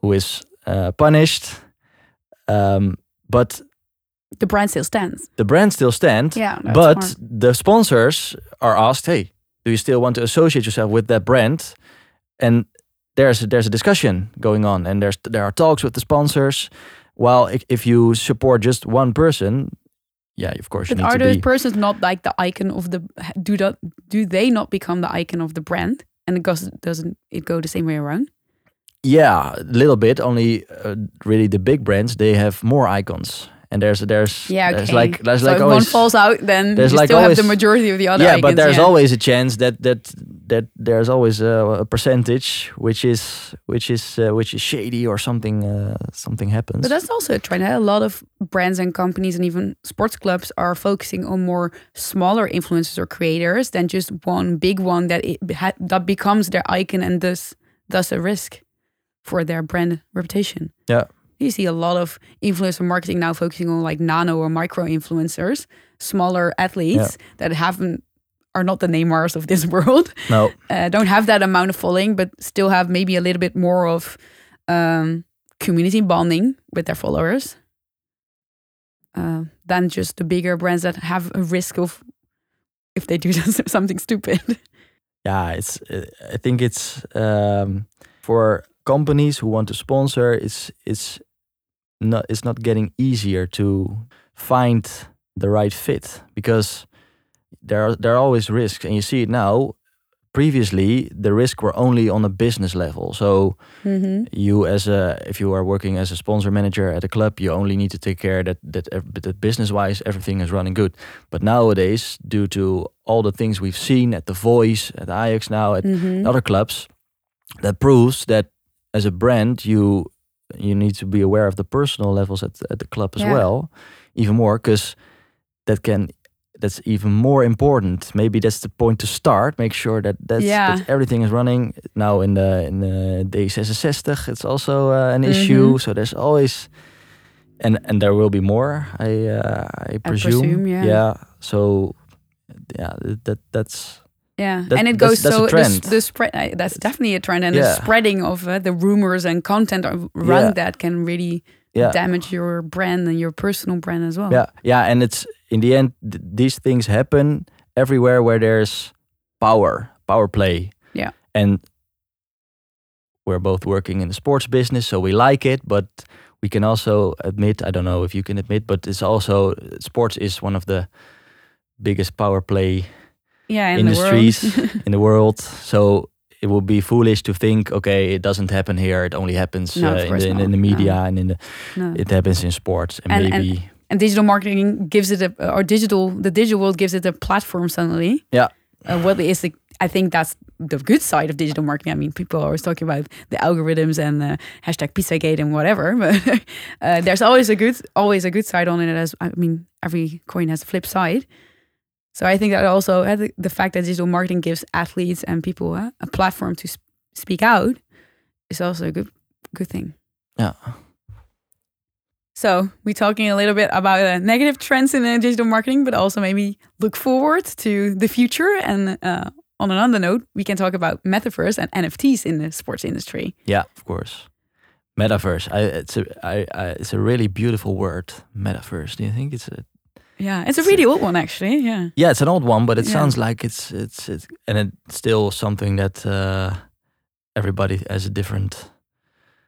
[SPEAKER 2] who is uh, punished um, but
[SPEAKER 1] The brand still stands.
[SPEAKER 2] the brand still stands
[SPEAKER 1] Yeah, that's
[SPEAKER 2] but
[SPEAKER 1] smart.
[SPEAKER 2] the sponsors are asked, "Hey, do you still want to associate yourself with that brand?" And there's there's a discussion going on, and there's there are talks with the sponsors. While if, if you support just one person, yeah, of course you
[SPEAKER 1] But are those persons not like the icon of the do that do they not become the icon of the brand and it goes doesn't it go the same way around?
[SPEAKER 2] yeah, a little bit. Only uh, really the big brands they have more icons, and there's there's
[SPEAKER 1] Yeah, okay.
[SPEAKER 2] there's like there's
[SPEAKER 1] so
[SPEAKER 2] like
[SPEAKER 1] if
[SPEAKER 2] always
[SPEAKER 1] one falls out, then
[SPEAKER 2] there's
[SPEAKER 1] you
[SPEAKER 2] like
[SPEAKER 1] still have the majority of the other
[SPEAKER 2] yeah,
[SPEAKER 1] icons.
[SPEAKER 2] but there's
[SPEAKER 1] yeah.
[SPEAKER 2] always a chance that that that there's always a, a percentage which is which is uh, which is shady or something uh, something happens.
[SPEAKER 1] But that's also a trend. eh? A lot of brands and companies and even sports clubs are focusing on more smaller influencers or creators than just one big one that it ha- that becomes their icon and thus thus a risk for their brand reputation.
[SPEAKER 2] Yeah.
[SPEAKER 1] You see a lot of influencer marketing now focusing on like nano or micro influencers, smaller athletes that haven't are not the Neymars of this world,
[SPEAKER 2] no,
[SPEAKER 1] uh, don't have that amount of following, but still have maybe a little bit more of um, community bonding with their followers uh, than just the bigger brands that have a risk of if they do something stupid.
[SPEAKER 2] yeah, it's uh, I think it's um, for companies who want to sponsor. It's it's not it's not getting easier to find the right fit because there are there are always risks, and you see it now. Previously, the risk were only on a business level. So
[SPEAKER 1] mm-hmm.
[SPEAKER 2] you as a if you are working as a sponsor manager at a club you only need to take care that that, that business wise everything is running good but nowadays due to all the things we've seen at the voice at ajax now at
[SPEAKER 1] Mm-hmm.
[SPEAKER 2] other clubs that proves that as a brand you you need to be aware of the personal levels at, at the club as
[SPEAKER 1] Yeah.
[SPEAKER 2] well even more because that can that's even more important maybe that's the point to start make sure that that's,
[SPEAKER 1] Yeah.
[SPEAKER 2] that everything is running now in the in the D66 it's also uh, an issue so there's always and and there will be more i uh, i presume,
[SPEAKER 1] presume, yeah.
[SPEAKER 2] so yeah that that's
[SPEAKER 1] Yeah,
[SPEAKER 2] That-
[SPEAKER 1] and it goes
[SPEAKER 2] that's a
[SPEAKER 1] so the, the spread. uh, That's definitely a trend, and
[SPEAKER 2] Yeah.
[SPEAKER 1] the spreading of uh, the rumors and content ar- around
[SPEAKER 2] Yeah.
[SPEAKER 1] that can really
[SPEAKER 2] yeah
[SPEAKER 1] damage your brand and your personal brand as well.
[SPEAKER 2] Yeah, yeah, and it's in the end th- these things happen everywhere where there's power, power play.
[SPEAKER 1] Yeah.
[SPEAKER 2] and we're both working in the sports business, so we like it, but we can also admit, I don't know if you can admit, but it's also sports is one of the biggest power play
[SPEAKER 1] yeah, in
[SPEAKER 2] industries
[SPEAKER 1] the world.
[SPEAKER 2] in the world. So it would be foolish to think, okay, it doesn't happen here. It only happens
[SPEAKER 1] No,
[SPEAKER 2] uh, in, the, in,
[SPEAKER 1] not.
[SPEAKER 2] the
[SPEAKER 1] No.
[SPEAKER 2] media and in the
[SPEAKER 1] no.
[SPEAKER 2] it happens in sports and,
[SPEAKER 1] And- and-
[SPEAKER 2] maybe
[SPEAKER 1] and digital marketing gives it a or digital the digital world gives it a platform suddenly.
[SPEAKER 2] Yeah.
[SPEAKER 1] uh, what is the I think that's the good side of digital marketing. I mean, people are always talking about the algorithms and the hashtag Pizzagate and whatever, but uh, there's always a good, always a good side on it. As I mean, every coin has a flip side. So I think that also uh, the, the fact that digital marketing gives athletes and people uh, a platform to sp- speak out is also a good, good thing.
[SPEAKER 2] Yeah.
[SPEAKER 1] So we're talking a little bit about uh, negative trends in uh, digital marketing, but also maybe look forward to the future and uh, on another note, we can talk about metaverse and NFTs in the sports industry.
[SPEAKER 2] Yeah, of course. Metaverse. I, it's a I, I, it's a really beautiful word. Metaverse. Do you think it's a
[SPEAKER 1] yeah, it's a really old one actually. Yeah.
[SPEAKER 2] Yeah, it's an old one, but it yeah. sounds like it's it's it's and it's still something that uh, everybody has a different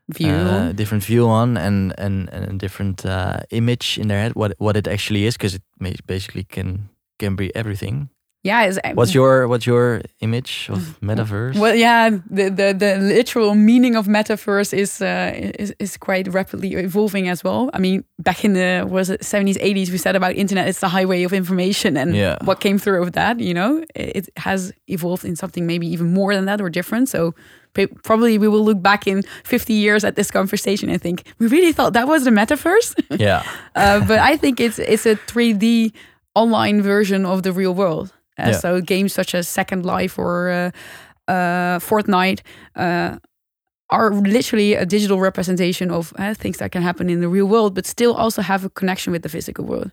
[SPEAKER 1] view,
[SPEAKER 2] uh, different view on, and and, and a different uh, image in their head what what it actually is, because it basically can can be everything
[SPEAKER 1] yeah
[SPEAKER 2] what's your what's your image of metaverse?
[SPEAKER 1] Well yeah the the, the literal meaning of metaverse is, uh, is is quite rapidly evolving as well. I mean back in the was it 70s 80s we said about internet it's the highway of information and
[SPEAKER 2] yeah.
[SPEAKER 1] what came through of that you know? It has evolved in something maybe even more than that or different. So probably we will look back in 50 years at this conversation and think we really thought that was the metaverse?
[SPEAKER 2] Yeah.
[SPEAKER 1] Uh, but i think it's it's a 3d online version of the real world uh, yeah. So games such as Second Life or uh, uh, Fortnite are literally a digital representation of things that can happen in the real world, but still also have a connection with the physical world.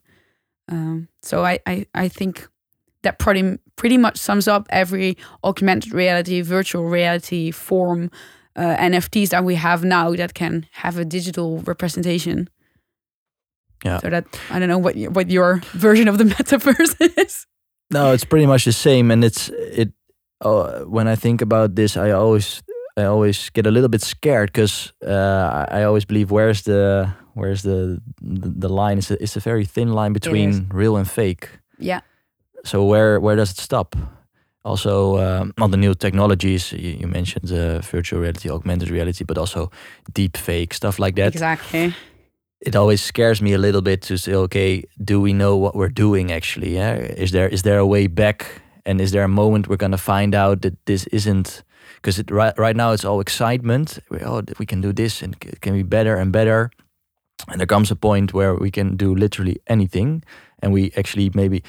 [SPEAKER 1] Um, so I, I, I think that pretty pretty much sums up every augmented reality, virtual reality form, uh, NFTs that we have now that can have a digital representation.
[SPEAKER 2] Yeah.
[SPEAKER 1] So that I don't know what what your version of the metaverse is.
[SPEAKER 2] No, it's pretty much the same, and it's it. Uh, when I think about this, I always I always get a little bit scared because uh, I, always believe where's the where's the the, the line? It's a, it's a very thin line between real and fake.
[SPEAKER 1] Yeah.
[SPEAKER 2] So where where does it stop? Also, um, on the new technologies, you, you mentioned uh, virtual reality, augmented reality, but also deep fake stuff like that.
[SPEAKER 1] Exactly
[SPEAKER 2] it always scares me a little bit to say, okay, do we know what we're doing actually? Yeah? Is there is there a way back? And is there a moment we're gonna find out that this isn't because right right now it's all excitement. We, oh, we can do this and it can be better and better. And there comes a point where we can do literally anything, and we actually maybe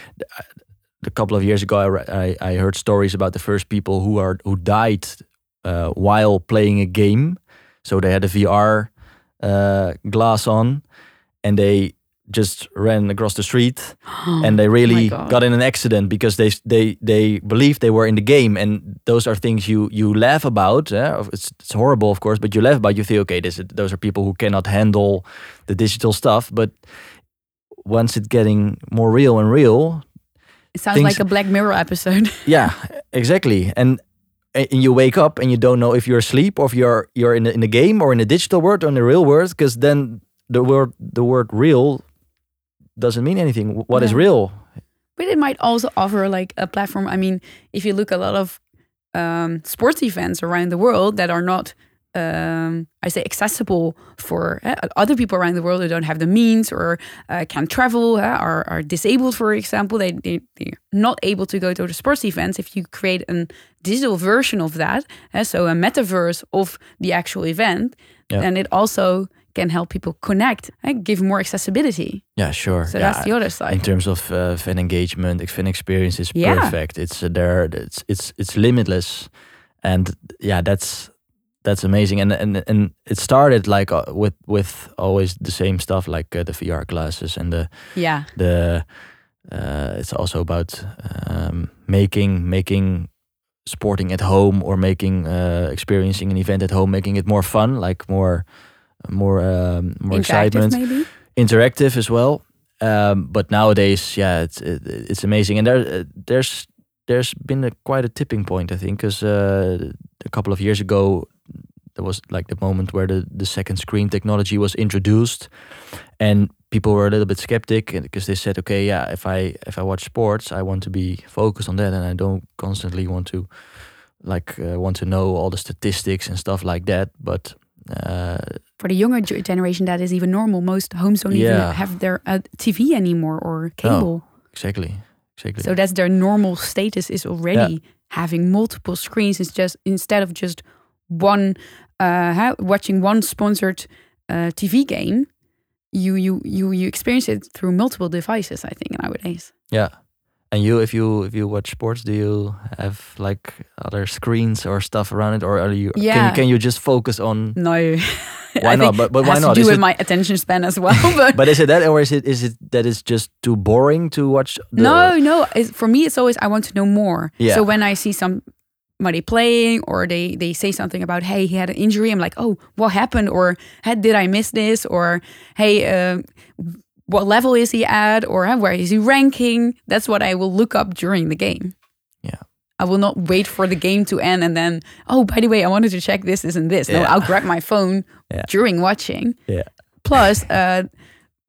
[SPEAKER 2] a couple of years ago I, I, I heard stories about the first people who are who died uh, while playing a game. So they had a VR uh, glass on, and they just ran across the street and they really oh got in an accident because they they they believed they were in the game. And those are things you you laugh about eh? it's, it's horrible of course but you laugh about you think okay this those are people who cannot handle the digital stuff. But once it's getting more real and real
[SPEAKER 1] it sounds things, like a black mirror episode.
[SPEAKER 2] Yeah exactly. And and you wake up and you don't know if you're asleep or if you're you're in a, in a game or in a digital world or in the real world because then the word the word real doesn't mean anything. What yeah. is real?
[SPEAKER 1] But it might also offer like a platform. I mean if you look a lot of um, sports events around the world that are not um, I say accessible for uh, other people around the world who don't have the means or uh, can't travel, uh, are, are disabled, for example. They, they, they're not able to go to the sports events. If you create a digital version of that, so a metaverse of the actual event, yeah. then it also can help people connect and give more accessibility.
[SPEAKER 2] Yeah, sure.
[SPEAKER 1] So
[SPEAKER 2] yeah.
[SPEAKER 1] that's the other side.
[SPEAKER 2] In terms of uh, fan engagement, fan experience is yeah. perfect. It's uh, there. It's it's it's limitless, and yeah, that's that's amazing. And and and it started like uh, with with always the same stuff like uh, the VR glasses and the
[SPEAKER 1] yeah.
[SPEAKER 2] the uh, it's also about um, making making sporting at home or making uh, experiencing an event at home making it more fun like more more um, more excitement.
[SPEAKER 1] maybe?
[SPEAKER 2] interactive as well. Um, but nowadays yeah it's it, it's amazing. And there uh, there's there's been a, quite a tipping point I think because uh, a couple of years ago there was like the moment where the, the second screen technology was introduced and people were a little bit skeptic because they said okay yeah if i if i watch sports i want to be focused on that and i don't constantly want to like uh, want to know all the statistics and stuff like that but uh,
[SPEAKER 1] for the younger generation that is even normal most homes don't yeah. even have their uh, tv anymore or cable
[SPEAKER 2] exactly exactly.
[SPEAKER 1] So that's their normal status is already having multiple screens. It's just instead of just one uh, watching one sponsored uh, TV game, you you you you experience it through multiple devices. I think nowadays.
[SPEAKER 2] yeah. And you, if you if you watch sports, do you have like other screens or stuff around it, or are you? Can
[SPEAKER 1] Yeah.
[SPEAKER 2] you, can you just focus on?
[SPEAKER 1] No,
[SPEAKER 2] Why not? But but why
[SPEAKER 1] has
[SPEAKER 2] not?
[SPEAKER 1] To do
[SPEAKER 2] Is
[SPEAKER 1] with
[SPEAKER 2] it-
[SPEAKER 1] my attention span as well. But,
[SPEAKER 2] But is it that, or is it is it that it's just too boring to watch? The,
[SPEAKER 1] no, no. It's, for me, it's always I want to know more.
[SPEAKER 2] Yeah.
[SPEAKER 1] So when I see somebody playing, or they they say something about, hey, he had an injury, I'm like, oh, what happened? Or hey, did I miss this? Or hey, uh, what level is he at? Or where is he ranking? That's what I will look up during the game.
[SPEAKER 2] Yeah.
[SPEAKER 1] I will not wait for the game to end and then, oh, by the way, I wanted to check this, this, and this. No, I'll grab my phone
[SPEAKER 2] Yeah.
[SPEAKER 1] during watching.
[SPEAKER 2] Yeah.
[SPEAKER 1] Plus, uh,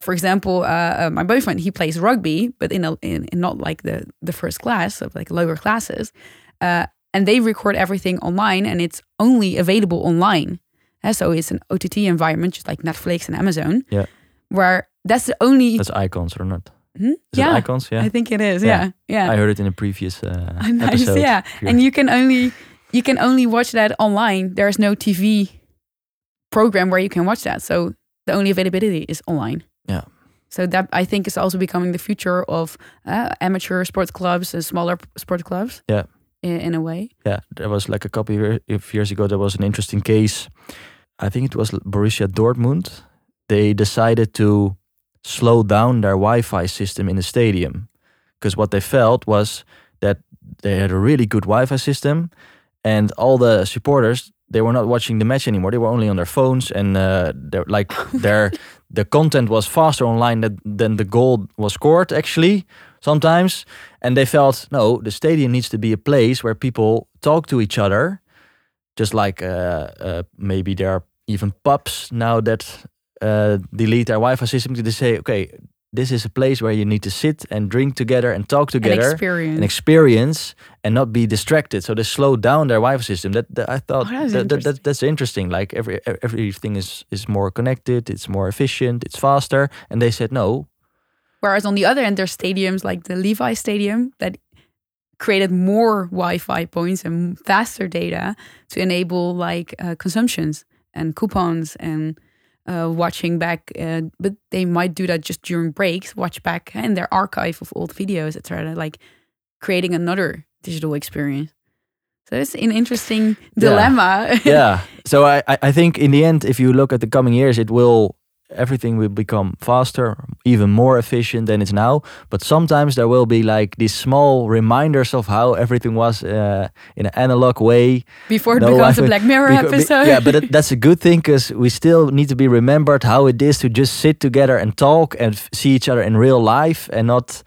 [SPEAKER 1] for example, uh, uh, my boyfriend he plays rugby, but in a in, in not like the the first class of like lower classes, uh, and they record everything online, and it's only available online. Uh, so it's an OTT environment, just like Netflix and Amazon.
[SPEAKER 2] Yeah.
[SPEAKER 1] Where that's the only.
[SPEAKER 2] That's icons or not?
[SPEAKER 1] Hmm?
[SPEAKER 2] Is
[SPEAKER 1] Yeah,
[SPEAKER 2] icons. Yeah.
[SPEAKER 1] I think it is.
[SPEAKER 2] Yeah.
[SPEAKER 1] Yeah, yeah.
[SPEAKER 2] I heard it in a previous uh,
[SPEAKER 1] nice.
[SPEAKER 2] episode.
[SPEAKER 1] Yeah,
[SPEAKER 2] Pure.
[SPEAKER 1] and you can only you can only watch that online. There's no TV program where you can watch that. So the only availability is online.
[SPEAKER 2] Yeah.
[SPEAKER 1] So that I think is also becoming the future of uh, amateur sports clubs and smaller sport clubs.
[SPEAKER 2] Yeah.
[SPEAKER 1] In, in a way.
[SPEAKER 2] Yeah, there was like a couple of years ago. There was an interesting case. I think it was Borussia Dortmund. They decided to slow down their Wi-Fi system in the stadium because what they felt was that they had a really good Wi-Fi system, and all the supporters they were not watching the match anymore. They were only on their phones, and uh, like their the content was faster online than, than the goal was scored. Actually, sometimes, and they felt no, the stadium needs to be a place where people talk to each other, just like uh, uh, maybe there are even pubs now that uh, delete their Wi-Fi system to say, okay, this is a place where you need to sit and drink together and talk together
[SPEAKER 1] experience.
[SPEAKER 2] and experience and not be distracted. So they slow down their Wi-Fi system. That, that I thought
[SPEAKER 1] Oh, that's
[SPEAKER 2] that, that, that
[SPEAKER 1] interesting.
[SPEAKER 2] that's interesting. Like every everything is is more connected. It's more efficient. It's faster. And they said no.
[SPEAKER 1] Whereas on the other end, there's stadiums like the Levi Stadium that created more Wi-Fi points and faster data to enable like uh, consumptions and coupons and uh, watching back. Uh, but they might do that just during breaks, watch back in their archive of old videos, etc. Like creating another digital experience. So it's an interesting dilemma.
[SPEAKER 2] yeah. So I, I I think in the end, if you look at the coming years, it will everything will become faster, even more efficient than it's now. But sometimes there will be like these small reminders of how everything was uh, in an analog way.
[SPEAKER 1] Before it
[SPEAKER 2] No,
[SPEAKER 1] becomes
[SPEAKER 2] I
[SPEAKER 1] a Black Mirror
[SPEAKER 2] Beca- be-
[SPEAKER 1] episode.
[SPEAKER 2] yeah, but it, that's a good thing because we still need to be remembered how it is to just sit together and talk and see each other in real life and not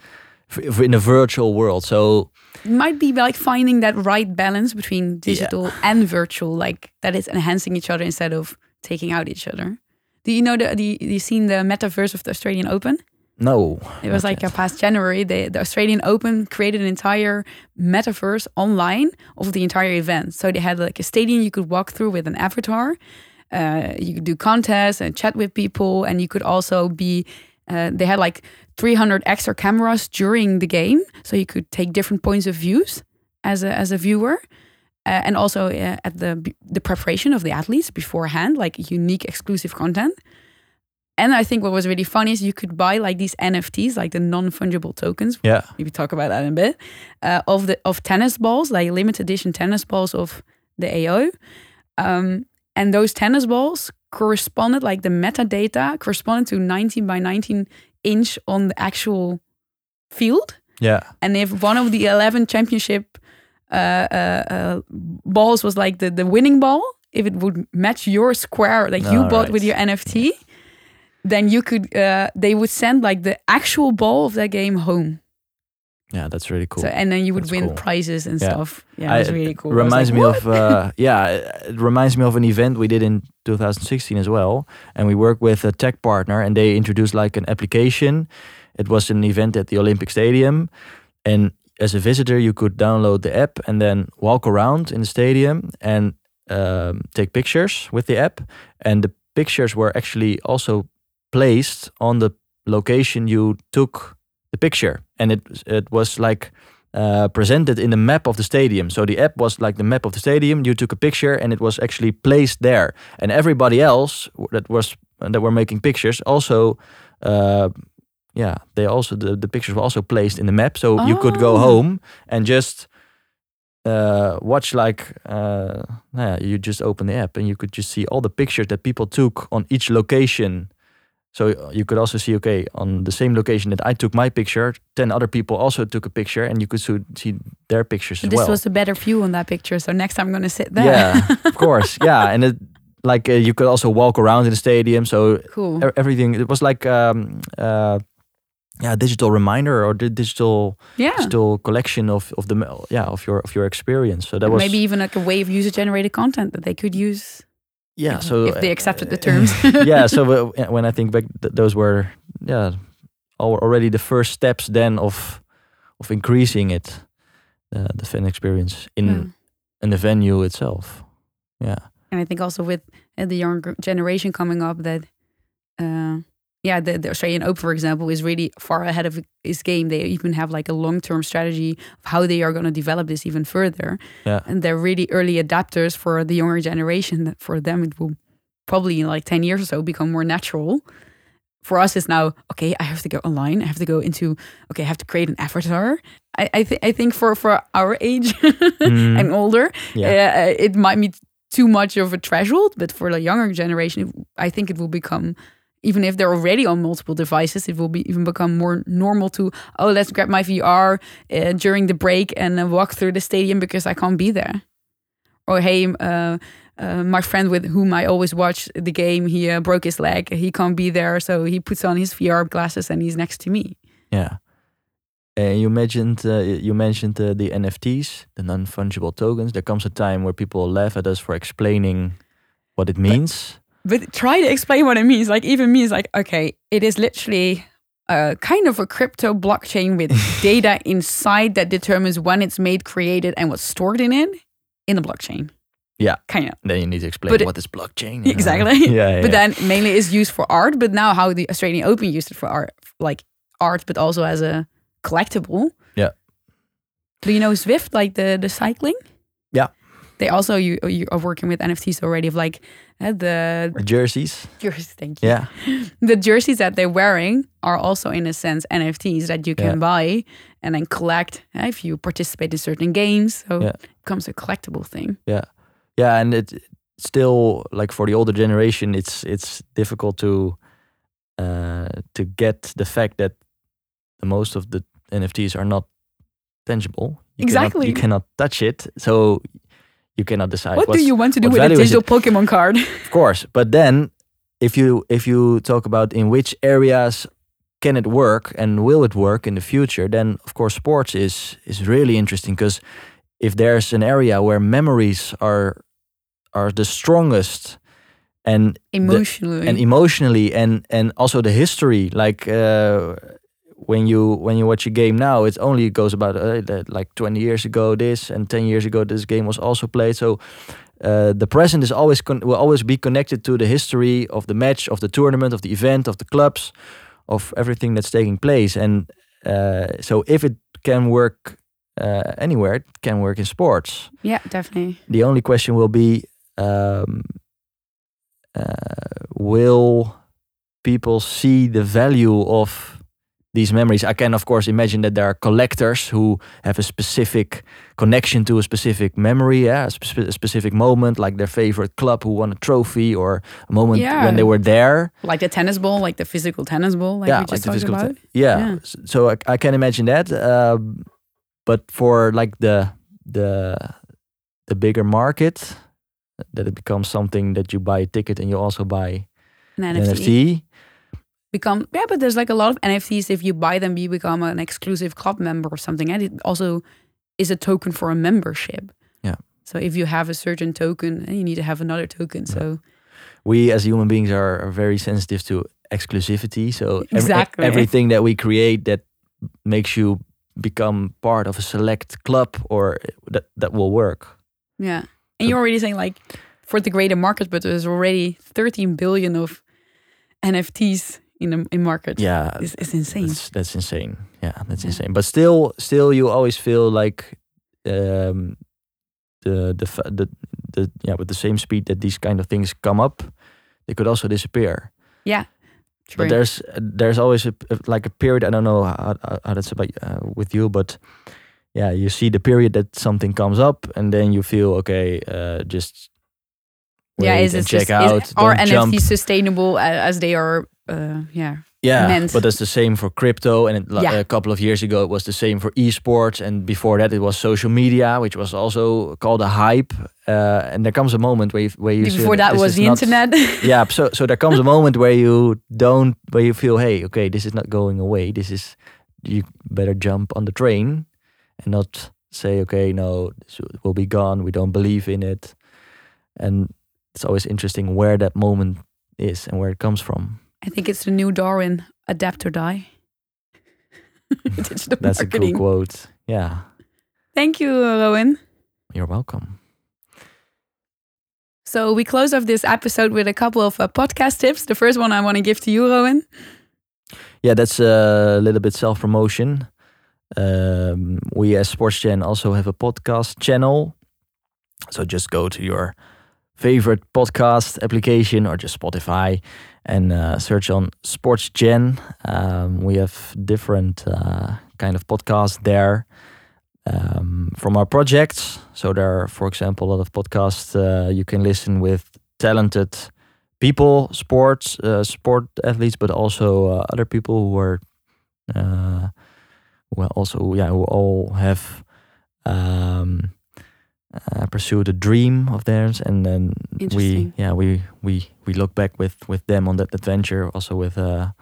[SPEAKER 2] in a virtual world. So
[SPEAKER 1] It might be like finding that right balance between digital and virtual, like that is enhancing each other instead of taking out each other. Do you know the, the you seen the metaverse of the Australian Open?
[SPEAKER 2] no,
[SPEAKER 1] It was like
[SPEAKER 2] yet.
[SPEAKER 1] uh, past January, the, the Australian Open created an entire metaverse online of the entire event. So they had like a stadium you could walk through with an avatar. Uh, you could do contests and chat with people, and you could also be. Uh, they had like 300 extra cameras during the game, so you could take different points of views as a as a viewer. Uh, and also uh, at the the preparation of the athletes beforehand, like unique exclusive content. And I think what was really funny is you could buy like these NFTs, like the non fungible tokens.
[SPEAKER 2] yeah,
[SPEAKER 1] Maybe talk about that in a bit. Uh, of the of tennis balls, like limited edition tennis balls of the AO. Um, and those tennis balls corresponded, like the metadata corresponded to 19 by 19 inch on the actual field.
[SPEAKER 2] yeah,
[SPEAKER 1] And if one of the 11 championship balls was like the, the winning ball, if it would match your square, like you bought with your NFT, then you could, uh, they would send like the actual ball of that game home.
[SPEAKER 2] yeah. That's really cool.
[SPEAKER 1] So, and then you would
[SPEAKER 2] That's
[SPEAKER 1] win
[SPEAKER 2] cool.
[SPEAKER 1] prizes and
[SPEAKER 2] Yeah.
[SPEAKER 1] stuff. Yeah,
[SPEAKER 2] I-
[SPEAKER 1] it was really cool.
[SPEAKER 2] Reminds
[SPEAKER 1] like,
[SPEAKER 2] me of uh, yeah, it reminds me of an event we did in 2016 as well, and we worked with a tech partner, and they introduced like an application. It was an event at the Olympic Stadium, and as a visitor, you could download the app and then walk around in the stadium and um, take pictures with the app, and the pictures were actually also placed on the location you took the picture, and it it was like uh, presented in the map of the stadium. So the app was like the map of the stadium. You took a picture, and it was actually placed there. And everybody else that was that were making pictures also. Uh, yeah, they also the, the pictures were also placed in the map, so you could go
[SPEAKER 1] Oh.
[SPEAKER 2] home and just uh, watch like uh, yeah, you just open the app and you could just see all the pictures that people took on each location. So uh, you could also see, okay, on the same location that I took my picture, ten other people also took a picture, and you could so- see their pictures as
[SPEAKER 1] this
[SPEAKER 2] well.
[SPEAKER 1] was a better view on that picture. So next time I'm gonna sit there.
[SPEAKER 2] Yeah, of course, yeah, and it like uh, you could also walk around in the stadium. So
[SPEAKER 1] cool.
[SPEAKER 2] everything it was like um, uh, yeah, digital reminder or the digital
[SPEAKER 1] yeah.
[SPEAKER 2] digital collection of of the yeah of your of your experience. So that was
[SPEAKER 1] Maybe even like a way of user generated content that they could use.
[SPEAKER 2] yeah.
[SPEAKER 1] if,
[SPEAKER 2] So
[SPEAKER 1] if they
[SPEAKER 2] uh,
[SPEAKER 1] accepted the terms.
[SPEAKER 2] yeah. So when I think back, th- those were yeah already the first steps then of of increasing it, uh, the fan experience in
[SPEAKER 1] Yeah.
[SPEAKER 2] in the venue itself. Yeah.
[SPEAKER 1] And I think also with uh, the younger generation coming up that, uh, yeah, the, the Australian Open, for example, is really far ahead of his game. They even have like a long term strategy of how they are going to develop this even further.
[SPEAKER 2] Yeah.
[SPEAKER 1] And they're really early adapters for the younger generation. That for them, it will probably in like 10 years or so become more natural. For us, it's now, okay, I have to go online. I have to go into, okay, I have to create an avatar. I, I, th- I think for, for our age
[SPEAKER 2] Mm,
[SPEAKER 1] and older,
[SPEAKER 2] yeah.
[SPEAKER 1] uh, it might be too much of a threshold, but for the younger generation, I think it will become, even if they're already on multiple devices, it will be even become more normal to, oh, let's grab my VR uh, during the break and uh, walk through the stadium because I can't be there. Or hey, uh, uh, my friend with whom I always watch the game, he uh, broke his leg. He can't be there, so he puts on his VR glasses and he's next to me.
[SPEAKER 2] Yeah. And you mentioned uh, you mentioned uh, the NFTs, the non fungible tokens. There comes a time where people laugh at us for explaining what it means.
[SPEAKER 1] But try to explain what it means. Like even me is like, okay, it is literally a kind of a crypto blockchain with data inside that determines when it's made, created, and what's stored in it in the blockchain.
[SPEAKER 2] Yeah.
[SPEAKER 1] kind of.
[SPEAKER 2] then you need to explain
[SPEAKER 1] But it-
[SPEAKER 2] what is blockchain.
[SPEAKER 1] Exactly.
[SPEAKER 2] yeah, yeah.
[SPEAKER 1] But then mainly is used for art. But now how the Australian Open used it for art, like art, but also as a collectible.
[SPEAKER 2] Yeah.
[SPEAKER 1] Do you know Zwift, like the the cycling?
[SPEAKER 2] Yeah.
[SPEAKER 1] They also you you are working with NFTs already of like uh, the
[SPEAKER 2] jerseys.
[SPEAKER 1] jerseys. Thank you.
[SPEAKER 2] Yeah,
[SPEAKER 1] the jerseys that they're wearing are also in a sense NFTs that you can buy and then collect uh, if you participate in certain games. So
[SPEAKER 2] Yeah.
[SPEAKER 1] it becomes a collectible thing.
[SPEAKER 2] yeah, yeah, and it still like for the older generation, it's it's difficult to uh, to get the fact that the most of the NFTs are not tangible. You cannot-
[SPEAKER 1] Exactly.
[SPEAKER 2] you cannot touch it, so you cannot decide.
[SPEAKER 1] what do you want to do with a digital Pokemon card?
[SPEAKER 2] Of course, but then if you if you talk about in which areas can it work and will it work in the future, then of course sports is is really interesting because if there's an area where memories are are the strongest and
[SPEAKER 1] Emotionally.
[SPEAKER 2] and emotionally and and also the history like uh, when you when you watch a game now it only goes about uh, like 20 years ago this and 10 years ago this game was also played. So uh, the present is always con- will always be connected to the history of the match of the tournament of the event of the clubs of everything that's taking place. And uh, so if it can work uh, anywhere it can work in sports.
[SPEAKER 1] Yeah, definitely.
[SPEAKER 2] the only question will be um, uh, will people see the value of these memories i can of course imagine that there are collectors who have a specific connection to a specific memory yeah, a, spe- a specific moment like their favorite club who won a trophy or a moment
[SPEAKER 1] Yeah.
[SPEAKER 2] when they were there
[SPEAKER 1] Like the tennis ball, like the physical tennis ball, like
[SPEAKER 2] yeah
[SPEAKER 1] we just
[SPEAKER 2] the physical
[SPEAKER 1] about.
[SPEAKER 2] te- yeah,
[SPEAKER 1] Yeah.
[SPEAKER 2] So I, I can imagine that um, but for like the the the bigger market that it becomes something that you buy a ticket and you also buy
[SPEAKER 1] An
[SPEAKER 2] an
[SPEAKER 1] NFT.
[SPEAKER 2] NFT.
[SPEAKER 1] Become yeah, but there's like a lot of NFTs. If you buy them, you become an exclusive club member or something. And it also is a token for a membership.
[SPEAKER 2] Yeah.
[SPEAKER 1] So if you have a certain token, eh, you need to have another token. So
[SPEAKER 2] We as human beings are, are very sensitive to exclusivity. So every- e-
[SPEAKER 1] Exactly.
[SPEAKER 2] everything that we create that makes you become part of a select club or that that will work.
[SPEAKER 1] Yeah. And you're already saying like for the greater market, but there's already 13 billion of NFTs in the in market.
[SPEAKER 2] yeah,
[SPEAKER 1] It's, it's insane.
[SPEAKER 2] That's that's insane. Yeah, that's
[SPEAKER 1] Yeah.
[SPEAKER 2] insane. But still, still, you always feel like um, the the the the yeah with the same speed that these kind of things come up, they could also disappear. Yeah.
[SPEAKER 1] True.
[SPEAKER 2] But there's there's always a, like a period. I don't know how, how, that's about uh, with you, but yeah, you see the period that something comes up, and then you feel okay. Uh, just
[SPEAKER 1] yeah, is it
[SPEAKER 2] check
[SPEAKER 1] just,
[SPEAKER 2] out.
[SPEAKER 1] Is, are NFTs sustainable as they are? Uh, yeah.
[SPEAKER 2] Yeah,
[SPEAKER 1] meant.
[SPEAKER 2] but that's the same for crypto. And it,
[SPEAKER 1] Yeah.
[SPEAKER 2] a couple of years ago, it was the same for esports. And before that, it was social media, which was also called a hype. Uh, and there comes a moment where you, where you
[SPEAKER 1] Before that was the
[SPEAKER 2] not-
[SPEAKER 1] internet.
[SPEAKER 2] yeah, so so there comes a moment where you don't, where you feel, hey, okay, this is not going away. This is you better jump on the train, and not say, okay, no, this will be gone. We don't believe in it. And it's always interesting where that moment is and where it comes from.
[SPEAKER 1] I think it's the new Darwin: adapt or die. Digital
[SPEAKER 2] That's a
[SPEAKER 1] marketing.
[SPEAKER 2] cool quote. Yeah.
[SPEAKER 1] Thank you, Rowan.
[SPEAKER 2] You're welcome.
[SPEAKER 1] So we close off this episode with a couple of uh, podcast tips. The first one I want to give to you, Rowan.
[SPEAKER 2] Yeah, that's a little bit self promotion. Um, we as SportsGen also have a podcast channel. So just go to your favorite podcast application or just Spotify and uh, search on SportsGen. Um, we have different uh, kind of podcasts there um, from our projects. So there are, for example, a lot of podcasts uh, you can listen with talented people, sports, uh, sport athletes, but also uh, other people who are, uh, well, also yeah, who all have um, uh, pursued a dream of theirs, and then we yeah we we we look back with with them on that adventure, also with uh,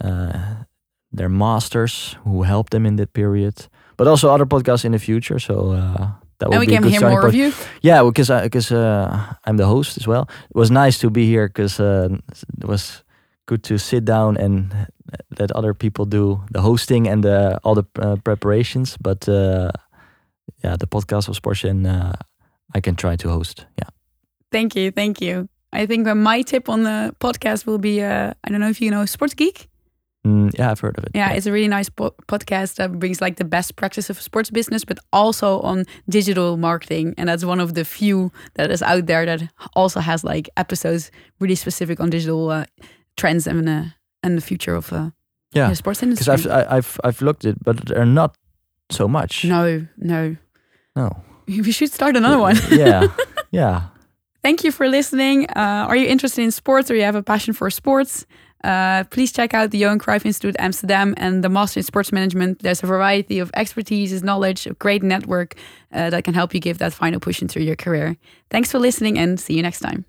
[SPEAKER 2] uh, their masters who helped them in that period, but also other podcasts in the future. So. Uh, that
[SPEAKER 1] and
[SPEAKER 2] would
[SPEAKER 1] we
[SPEAKER 2] be
[SPEAKER 1] can hear more of you.
[SPEAKER 2] Yeah, because I because uh, I'm the host as well. It was nice to be here because uh, it was good to sit down and let other people do the hosting and the, all the uh, preparations. But uh, yeah, the podcast of Sports and uh, I can try to host. Yeah.
[SPEAKER 1] Thank you, thank you. I think my tip on the podcast will be uh, I don't know if you know Sports Geek.
[SPEAKER 2] Mm, yeah, I've heard of it.
[SPEAKER 1] Yeah, it's a really nice po- podcast that brings like the best practice of sports business, but also on digital marketing. And that's one of the few that is out there that also has like episodes really specific on digital uh, trends and uh, and the future of uh,
[SPEAKER 2] yeah.
[SPEAKER 1] the sports
[SPEAKER 2] Because
[SPEAKER 1] industry.
[SPEAKER 2] I've I, I've I've looked it, but they're not so much.
[SPEAKER 1] no, no,
[SPEAKER 2] No.
[SPEAKER 1] we should start another one.
[SPEAKER 2] yeah. Yeah.
[SPEAKER 1] Thank you for listening. Uh, are you interested in sports or you have a passion for sports? Uh, please check out the Johan Cruyff Institute Amsterdam and the Master in Sports Management. There's a variety of expertise, knowledge, a great network uh, that can help you give that final push into your career. Thanks for listening and see you next time.